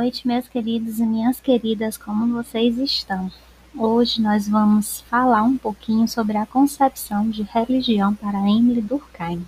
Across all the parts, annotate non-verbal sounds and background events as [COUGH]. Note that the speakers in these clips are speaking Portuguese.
Noite, meus queridos e minhas queridas, como vocês estão? Hoje nós vamos falar um pouquinho sobre a concepção de religião para Emily Durkheim.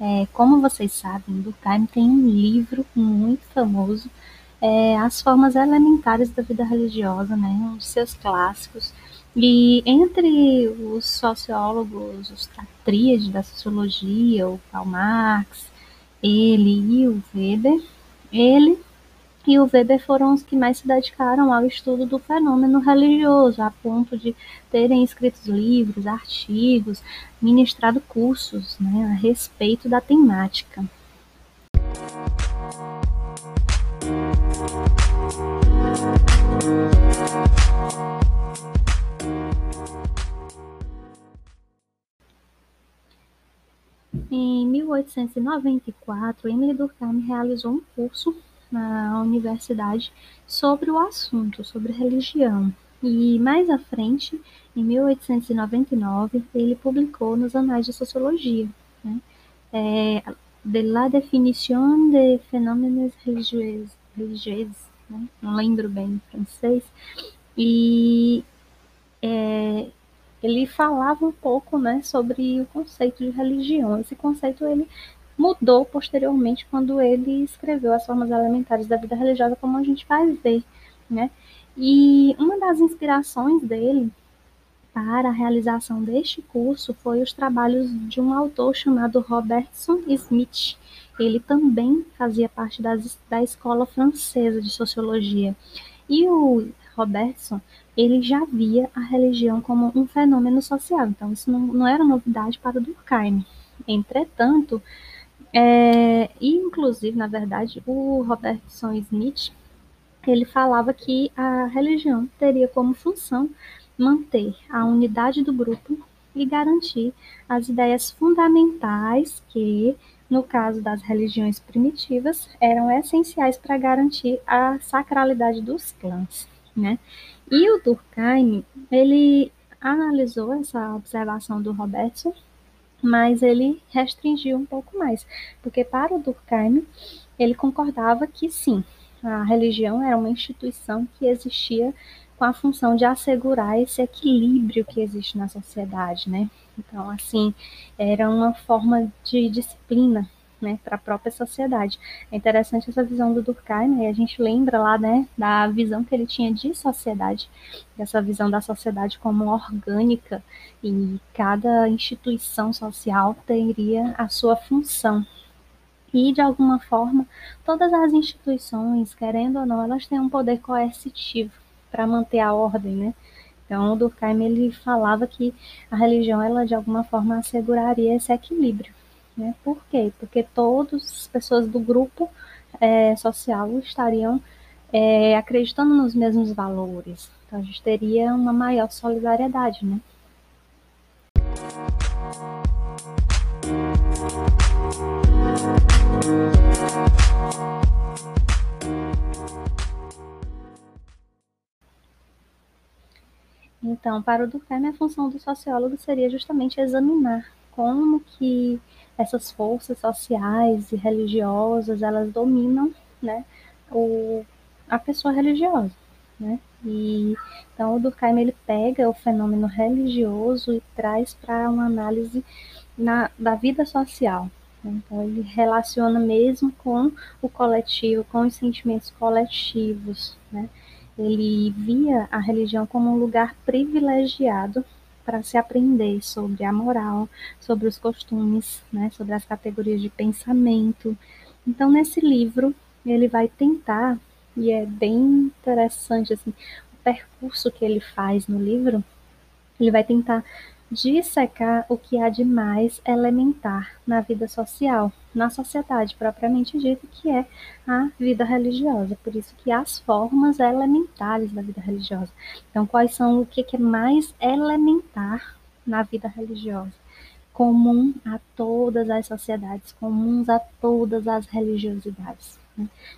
É, como vocês sabem, Durkheim tem um livro muito famoso, é, As Formas Elementares da Vida Religiosa, né, um dos seus clássicos. E entre os sociólogos, os tríades da sociologia, o Karl Marx, ele e o Weber, ele e o Weber foram os que mais se dedicaram ao estudo do fenômeno religioso, a ponto de terem escrito livros, artigos, ministrado cursos né, a respeito da temática. Em 1894, Emily Durkheim realizou um curso na universidade sobre o assunto, sobre religião. E mais à frente, em 1899, ele publicou nos Anais de Sociologia, né? é, de la definition de fenômenos religiosos, né? não lembro bem em francês, e é, ele falava um pouco né, sobre o conceito de religião. Esse conceito ele mudou posteriormente quando ele escreveu as formas elementares da vida religiosa, como a gente vai ver, né? E uma das inspirações dele para a realização deste curso foi os trabalhos de um autor chamado Robertson Smith. Ele também fazia parte das, da escola francesa de sociologia. E o Robertson, ele já via a religião como um fenômeno social, então isso não, não era novidade para Durkheim. Entretanto, é, e, inclusive, na verdade, o Robertson Smith, ele falava que a religião teria como função manter a unidade do grupo e garantir as ideias fundamentais que, no caso das religiões primitivas, eram essenciais para garantir a sacralidade dos clãs, né? E o Durkheim, ele analisou essa observação do Robertson mas ele restringiu um pouco mais, porque para o Durkheim ele concordava que sim, a religião era uma instituição que existia com a função de assegurar esse equilíbrio que existe na sociedade, né? Então, assim, era uma forma de disciplina né, para a própria sociedade. É interessante essa visão do Durkheim, né, e a gente lembra lá, né, da visão que ele tinha de sociedade, dessa visão da sociedade como orgânica, e cada instituição social teria a sua função. E, de alguma forma, todas as instituições, querendo ou não, elas têm um poder coercitivo para manter a ordem, né? Então, o Durkheim ele falava que a religião, ela de alguma forma asseguraria esse equilíbrio. Né? Por quê? Porque todas as pessoas do grupo é, social estariam é, acreditando nos mesmos valores. Então a gente teria uma maior solidariedade, né? Então, para o Durkheim, a função do sociólogo seria justamente examinar como que essas forças sociais e religiosas, elas dominam, né, o, a pessoa religiosa, né? E então o Durkheim ele pega o fenômeno religioso e traz para uma análise na, da vida social. Né? Então ele relaciona mesmo com o coletivo, com os sentimentos coletivos, né? Ele via a religião como um lugar privilegiado para se aprender sobre a moral, sobre os costumes, né, sobre as categorias de pensamento. Então, nesse livro, ele vai tentar, e é bem interessante assim, o percurso que ele faz no livro, ele vai tentar dissecar o que há de mais elementar na vida social, na sociedade propriamente dita, que é a vida religiosa. Por isso que as formas elementares da vida religiosa. Então, quais são o que é mais elementar na vida religiosa? Comum a todas as sociedades, comuns a todas as religiosidades.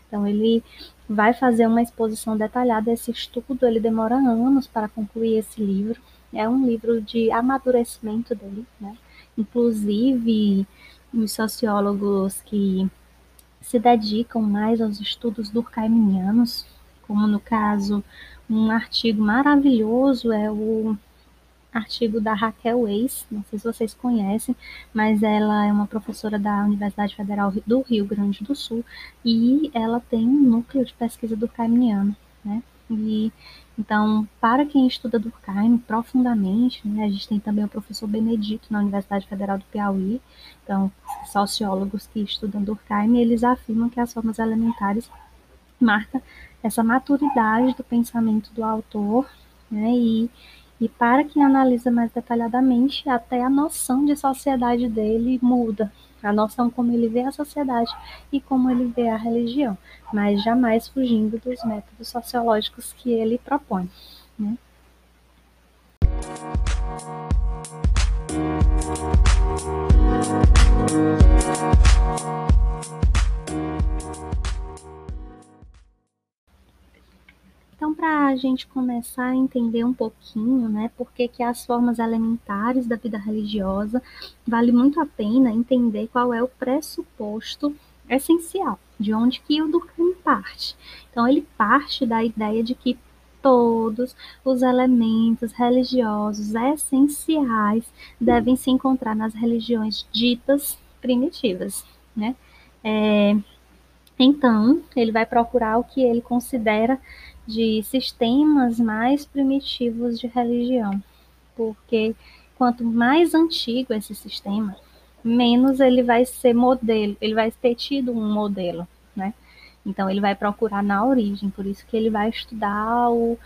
Então, ele vai fazer uma exposição detalhada desse estudo, ele demora anos para concluir esse livro, é um livro de amadurecimento dele, né? Inclusive, os sociólogos que se dedicam mais aos estudos durkheimianos, como no caso, um artigo maravilhoso é o artigo da Raquel Weiss, não sei se vocês conhecem, mas ela é uma professora da Universidade Federal do Rio Grande do Sul e ela tem um núcleo de pesquisa durkheimiano, né? E então, para quem estuda Durkheim profundamente, né, a gente tem também o professor Benedito na Universidade Federal do Piauí, então, sociólogos que estudam Durkheim, eles afirmam que as formas elementares marcam essa maturidade do pensamento do autor, né, e e para quem analisa mais detalhadamente, até a noção de sociedade dele muda, a noção como ele vê a sociedade e como ele vê a religião, mas jamais fugindo dos métodos sociológicos que ele propõe. Né? Então, para a gente começar a entender um pouquinho, né, por que, as formas elementares da vida religiosa, vale muito a pena entender qual é o pressuposto essencial, de onde que o Durkheim parte. Então, ele parte da ideia de que todos os elementos religiosos essenciais devem se encontrar nas religiões ditas primitivas, né? É, então, ele vai procurar o que ele considera de sistemas mais primitivos de religião, porque quanto mais antigo esse sistema, menos ele vai ser modelo, ele vai ter tido um modelo, né? Então ele vai procurar na origem, por isso que ele vai estudar o,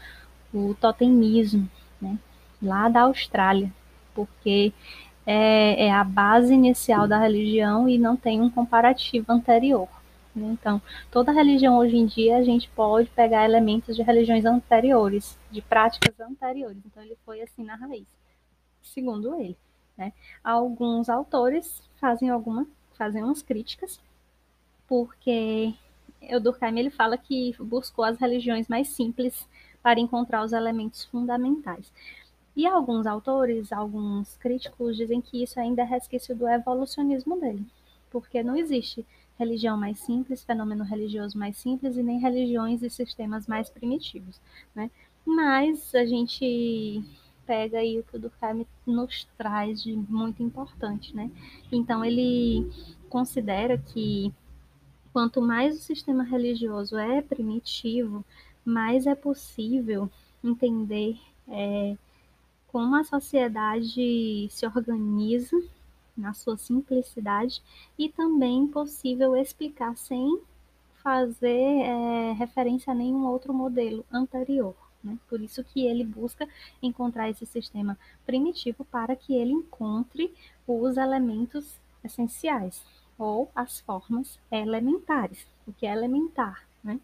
o totemismo, né? Lá da Austrália, porque é, é a base inicial da religião e não tem um comparativo anterior. Né? Então, toda religião hoje em dia a gente pode pegar elementos de religiões anteriores, de práticas anteriores. Então, ele foi assim na raiz, segundo ele. Né? Alguns autores fazem alguma, fazem umas críticas, porque o Durkheim ele fala que buscou as religiões mais simples para encontrar os elementos fundamentais. E alguns autores, alguns críticos dizem que isso ainda é resquício do evolucionismo dele, porque não existe religião mais simples, fenômeno religioso mais simples e nem religiões e sistemas mais primitivos, né? Mas a gente pega aí o que o Durkheim nos traz de muito importante, né? Então ele considera que quanto mais o sistema religioso é primitivo, mais é possível entender é, como a sociedade se organiza na sua simplicidade e também possível explicar sem fazer é, referência a nenhum outro modelo anterior. Né? Por isso que ele busca encontrar esse sistema primitivo para que ele encontre os elementos essenciais ou as formas elementares. O que é elementar? Né?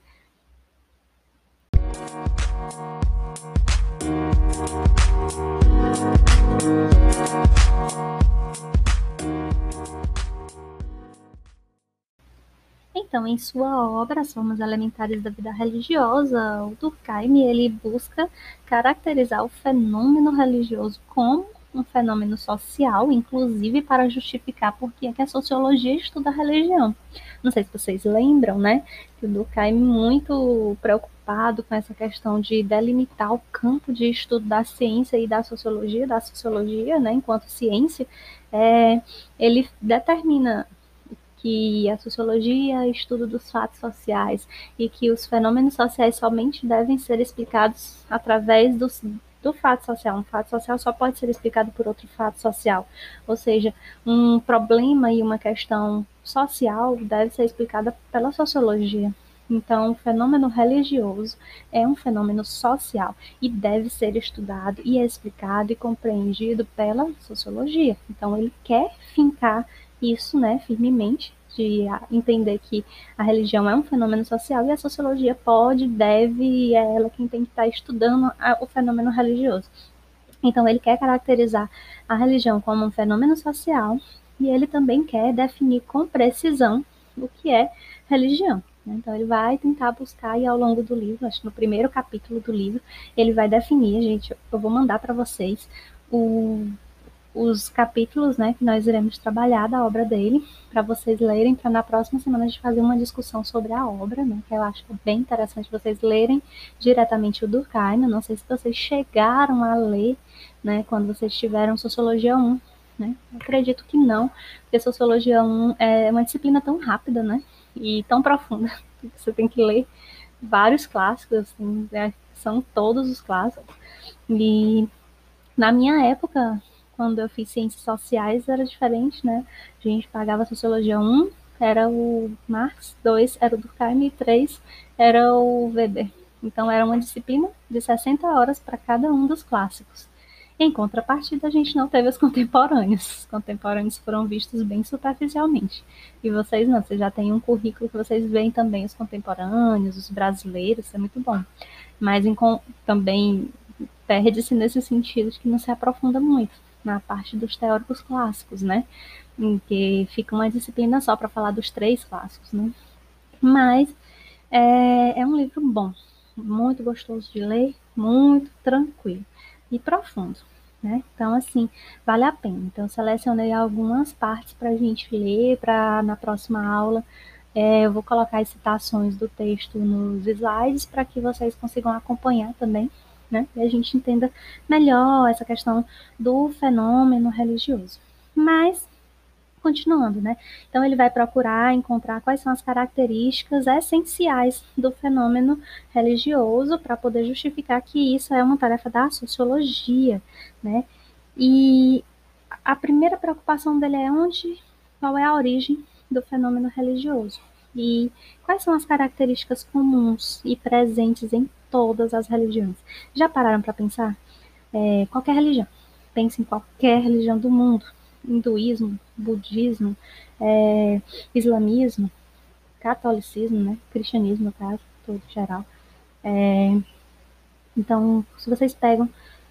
Então, em sua obra As Formas Elementares da Vida Religiosa, o Durkheim ele busca caracterizar o fenômeno religioso como um fenômeno social, inclusive para justificar por que, é que a sociologia estuda a religião. Não sei se vocês lembram, né, que o Durkheim muito preocupado com essa questão de delimitar o campo de estudo da ciência e da sociologia, da sociologia, né, enquanto ciência, é, ele determina que a sociologia é estudo dos fatos sociais e que os fenômenos sociais somente devem ser explicados através dos, do fato social. Um fato social só pode ser explicado por outro fato social. Ou seja, um problema e uma questão social deve ser explicada pela sociologia. Então, o fenômeno religioso é um fenômeno social e deve ser estudado e explicado e compreendido pela sociologia. Então, ele quer fincar isso, né, firmemente, de entender que a religião é um fenômeno social e a sociologia pode, deve, é ela quem tem que estar estudando a, o fenômeno religioso. Então, ele quer caracterizar a religião como um fenômeno social e ele também quer definir com precisão o que é religião. Né? Então, ele vai tentar buscar e ao longo do livro, acho que no primeiro capítulo do livro, ele vai definir, gente, eu vou mandar para vocês o os capítulos, né, que nós iremos trabalhar da obra dele, para vocês lerem, para na próxima semana a gente fazer uma discussão sobre a obra, né, que eu acho bem interessante vocês lerem diretamente o Durkheim. Não sei se vocês chegaram a ler, né, quando vocês tiveram Sociologia 1, né? acredito que não, porque Sociologia 1 é uma disciplina tão rápida, né, e tão profunda, [LAUGHS] que você tem que ler vários clássicos, assim, né, são todos os clássicos. E na minha época, quando eu fiz ciências sociais, era diferente, né? A gente pagava sociologia 1, era o Marx, 2 era o Durkheim e 3 era o Weber. Então era uma disciplina de 60 horas para cada um dos clássicos. Em contrapartida, a gente não teve os contemporâneos. Os contemporâneos foram vistos bem superficialmente. E vocês não, vocês já têm um currículo que vocês veem também os contemporâneos, os brasileiros, isso é muito bom. Mas em, também perde-se nesse sentido de que não se aprofunda muito na parte dos teóricos clássicos, né? Em que fica uma disciplina só para falar dos três clássicos, né? Mas é, é um livro bom, muito gostoso de ler, muito tranquilo e profundo. Né? Então, assim, vale a pena. Então, selecionei algumas partes para a gente ler, para na próxima aula é, eu vou colocar as citações do texto nos slides para que vocês consigam acompanhar também, né? E a gente entenda melhor essa questão do fenômeno religioso. Mas, continuando, né? Então, ele vai procurar encontrar quais são as características essenciais do fenômeno religioso para poder justificar que isso é uma tarefa da sociologia, né? E a primeira preocupação dele é onde, qual é a origem do fenômeno religioso e quais são as características comuns e presentes em todas as religiões. Já pararam para pensar? É, qualquer religião. Pense em qualquer religião do mundo. Hinduísmo, budismo, é, islamismo, catolicismo, né? cristianismo, no caso, todo geral. É, então, se vocês pegam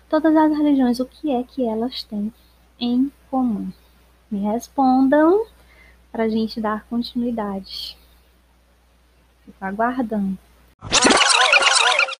todas as religiões, o que é que elas têm em comum? Me respondam para a gente dar continuidade. Fico aguardando.